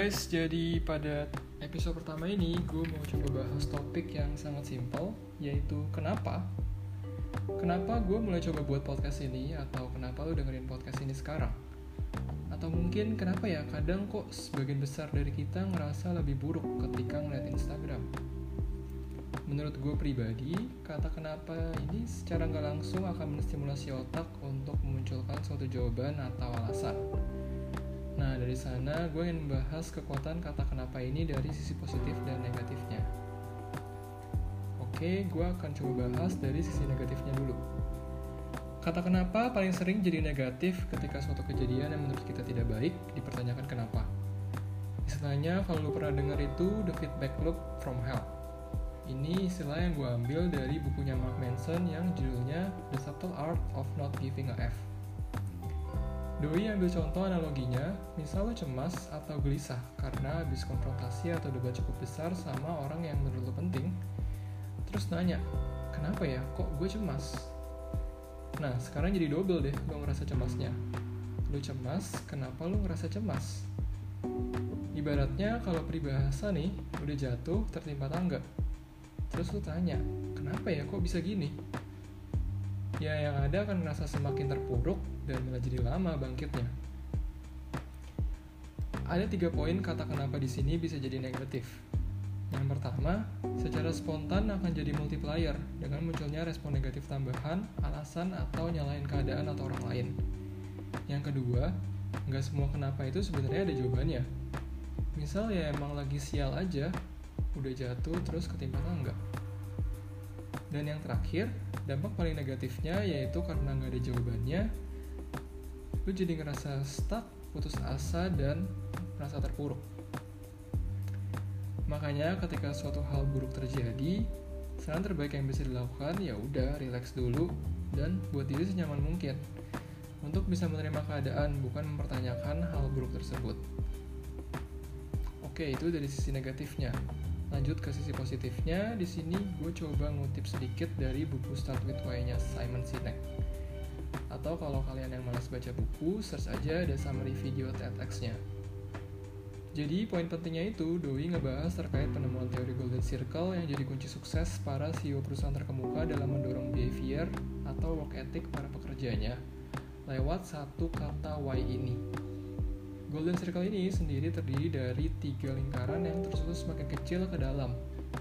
guys, jadi pada episode pertama ini gue mau coba bahas topik yang sangat simpel, yaitu kenapa? Kenapa gue mulai coba buat podcast ini, atau kenapa lo dengerin podcast ini sekarang? Atau mungkin kenapa ya kadang kok sebagian besar dari kita ngerasa lebih buruk ketika ngeliat Instagram? Menurut gue pribadi, kata kenapa ini secara nggak langsung akan menstimulasi otak untuk memunculkan suatu jawaban atau alasan Nah, dari sana gue ingin membahas kekuatan kata kenapa ini dari sisi positif dan negatifnya. Oke, gue akan coba bahas dari sisi negatifnya dulu. Kata kenapa paling sering jadi negatif ketika suatu kejadian yang menurut kita tidak baik dipertanyakan kenapa. Istilahnya kalau lu pernah dengar itu the feedback loop from hell. Ini istilah yang gue ambil dari bukunya Mark Manson yang judulnya The Subtle Art of Not Giving a F. Doi ambil contoh analoginya, misal lo cemas atau gelisah karena habis konfrontasi atau debat cukup besar sama orang yang menurut lo penting, terus nanya, kenapa ya kok gue cemas? Nah, sekarang jadi double deh lo ngerasa cemasnya. Lo cemas, kenapa lo ngerasa cemas? Ibaratnya kalau peribahasa nih, udah jatuh tertimpa tangga. Terus lo tanya, kenapa ya kok bisa gini? Ya yang ada akan merasa semakin terpuruk dan malah jadi lama bangkitnya. Ada tiga poin kata kenapa di sini bisa jadi negatif. Yang pertama, secara spontan akan jadi multiplier dengan munculnya respon negatif tambahan, alasan, atau nyalain keadaan atau orang lain. Yang kedua, nggak semua kenapa itu sebenarnya ada jawabannya. Misal ya emang lagi sial aja, udah jatuh terus ketimpa tangga. Dan yang terakhir, dampak paling negatifnya yaitu karena nggak ada jawabannya, lu jadi ngerasa stuck, putus asa, dan merasa terpuruk. Makanya ketika suatu hal buruk terjadi, saran terbaik yang bisa dilakukan ya udah relax dulu dan buat diri senyaman mungkin untuk bisa menerima keadaan bukan mempertanyakan hal buruk tersebut. Oke, itu dari sisi negatifnya. Lanjut ke sisi positifnya, di sini gue coba ngutip sedikit dari buku Start With Why-nya Simon Sinek. Atau kalau kalian yang malas baca buku, search aja ada summary video TEDx-nya. Jadi poin pentingnya itu, Doi ngebahas terkait penemuan teori Golden Circle yang jadi kunci sukses para CEO perusahaan terkemuka dalam mendorong behavior atau work ethic para pekerjanya lewat satu kata why ini. Golden Circle ini sendiri terdiri dari tiga lingkaran yang tersusun semakin kecil ke dalam.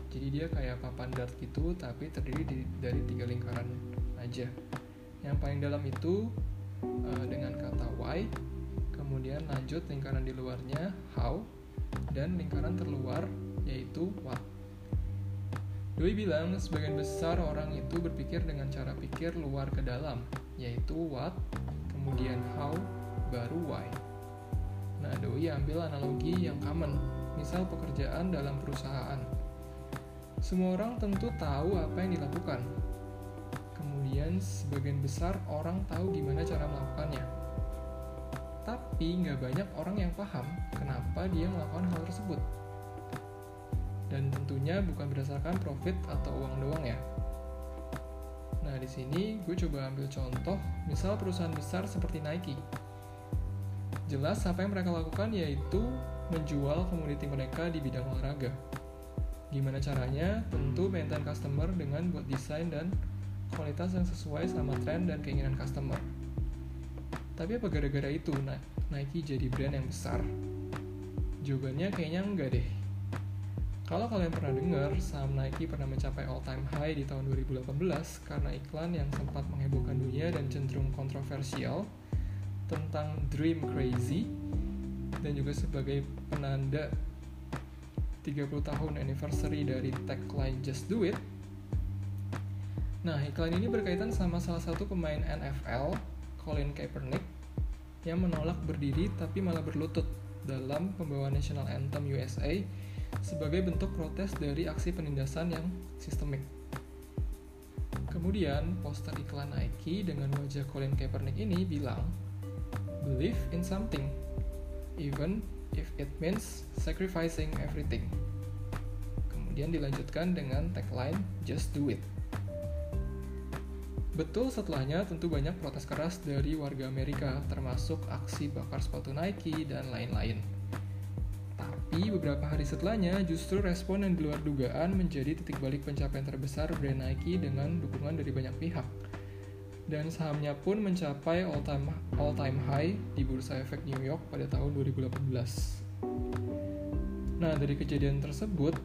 Jadi dia kayak papan dart gitu, tapi terdiri di, dari tiga lingkaran aja. Yang paling dalam itu uh, dengan kata why, kemudian lanjut lingkaran di luarnya how, dan lingkaran terluar yaitu what. Doi bilang sebagian besar orang itu berpikir dengan cara pikir luar ke dalam, yaitu what, kemudian how, baru why. Nah, Doi ambil analogi yang common, misal pekerjaan dalam perusahaan. Semua orang tentu tahu apa yang dilakukan. Kemudian, sebagian besar orang tahu gimana cara melakukannya. Tapi, nggak banyak orang yang paham kenapa dia melakukan hal tersebut. Dan tentunya bukan berdasarkan profit atau uang doang ya. Nah, di sini gue coba ambil contoh, misal perusahaan besar seperti Nike Jelas apa yang mereka lakukan yaitu menjual komoditi mereka di bidang olahraga. Gimana caranya? Tentu maintain customer dengan buat desain dan kualitas yang sesuai sama tren dan keinginan customer. Tapi apa gara-gara itu Nike jadi brand yang besar? Jawabannya kayaknya enggak deh. Kalau kalian pernah dengar, saham Nike pernah mencapai all time high di tahun 2018 karena iklan yang sempat menghebohkan dunia dan cenderung kontroversial, tentang Dream Crazy dan juga sebagai penanda 30 tahun anniversary dari tagline Just Do It. Nah, iklan ini berkaitan sama salah satu pemain NFL, Colin Kaepernick, yang menolak berdiri tapi malah berlutut dalam pembawaan National Anthem USA sebagai bentuk protes dari aksi penindasan yang sistemik. Kemudian, poster iklan Nike dengan wajah Colin Kaepernick ini bilang, believe in something, even if it means sacrificing everything. Kemudian dilanjutkan dengan tagline Just Do It. Betul setelahnya tentu banyak protes keras dari warga Amerika termasuk aksi bakar sepatu Nike dan lain-lain. Tapi beberapa hari setelahnya justru respon yang di luar dugaan menjadi titik balik pencapaian terbesar brand Nike dengan dukungan dari banyak pihak. Dan sahamnya pun mencapai all time all time high di Bursa Efek New York pada tahun 2018. Nah, dari kejadian tersebut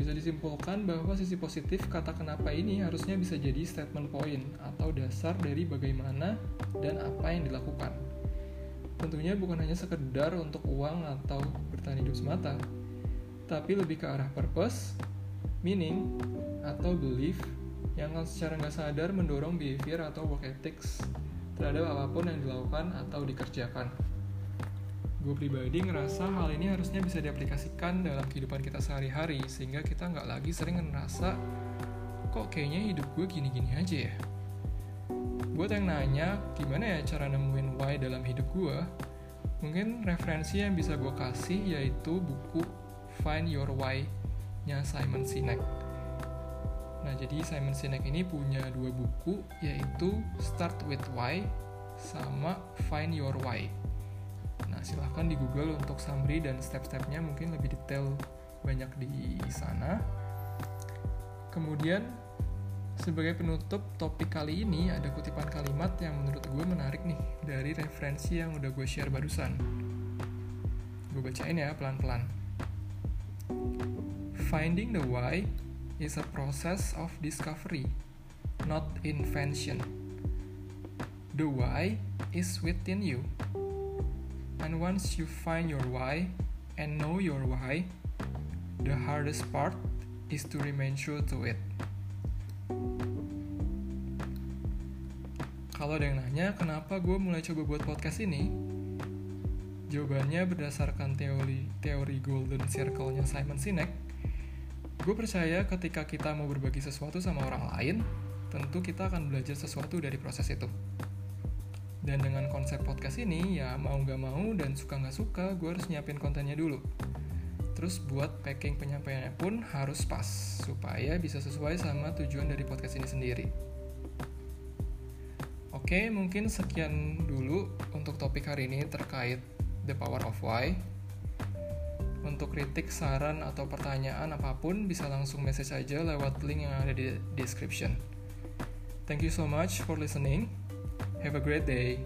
bisa disimpulkan bahwa sisi positif kata kenapa ini harusnya bisa jadi statement point atau dasar dari bagaimana dan apa yang dilakukan. Tentunya bukan hanya sekedar untuk uang atau bertahan hidup semata, tapi lebih ke arah purpose, meaning, atau belief yang secara nggak sadar mendorong behavior atau work ethics terhadap apa pun yang dilakukan atau dikerjakan. Gue pribadi ngerasa hal ini harusnya bisa diaplikasikan dalam kehidupan kita sehari-hari sehingga kita nggak lagi sering ngerasa kok kayaknya hidup gue gini-gini aja ya? Buat yang nanya gimana ya cara nemuin why dalam hidup gue mungkin referensi yang bisa gue kasih yaitu buku Find Your Why nya Simon Sinek nah jadi Simon Sinek ini punya dua buku yaitu Start With Why sama Find Your Why nah silahkan di google untuk summary dan step-stepnya mungkin lebih detail banyak di sana kemudian sebagai penutup topik kali ini ada kutipan kalimat yang menurut gue menarik nih dari referensi yang udah gue share barusan. Gue bacain ya pelan-pelan. Finding the why is a process of discovery, not invention. The why is within you. And once you find your why and know your why, the hardest part is to remain true to it. Kalau ada yang nanya kenapa gue mulai coba buat podcast ini, jawabannya berdasarkan teori teori Golden Circle-nya Simon Sinek. Gue percaya ketika kita mau berbagi sesuatu sama orang lain, tentu kita akan belajar sesuatu dari proses itu. Dan dengan konsep podcast ini, ya mau gak mau dan suka gak suka, gue harus nyiapin kontennya dulu. Terus buat packing penyampaiannya pun harus pas, supaya bisa sesuai sama tujuan dari podcast ini sendiri. Oke, mungkin sekian dulu untuk topik hari ini terkait The Power of Why. Untuk kritik, saran, atau pertanyaan apa pun bisa langsung message aja lewat link yang ada di description. Thank you so much for listening. Have a great day.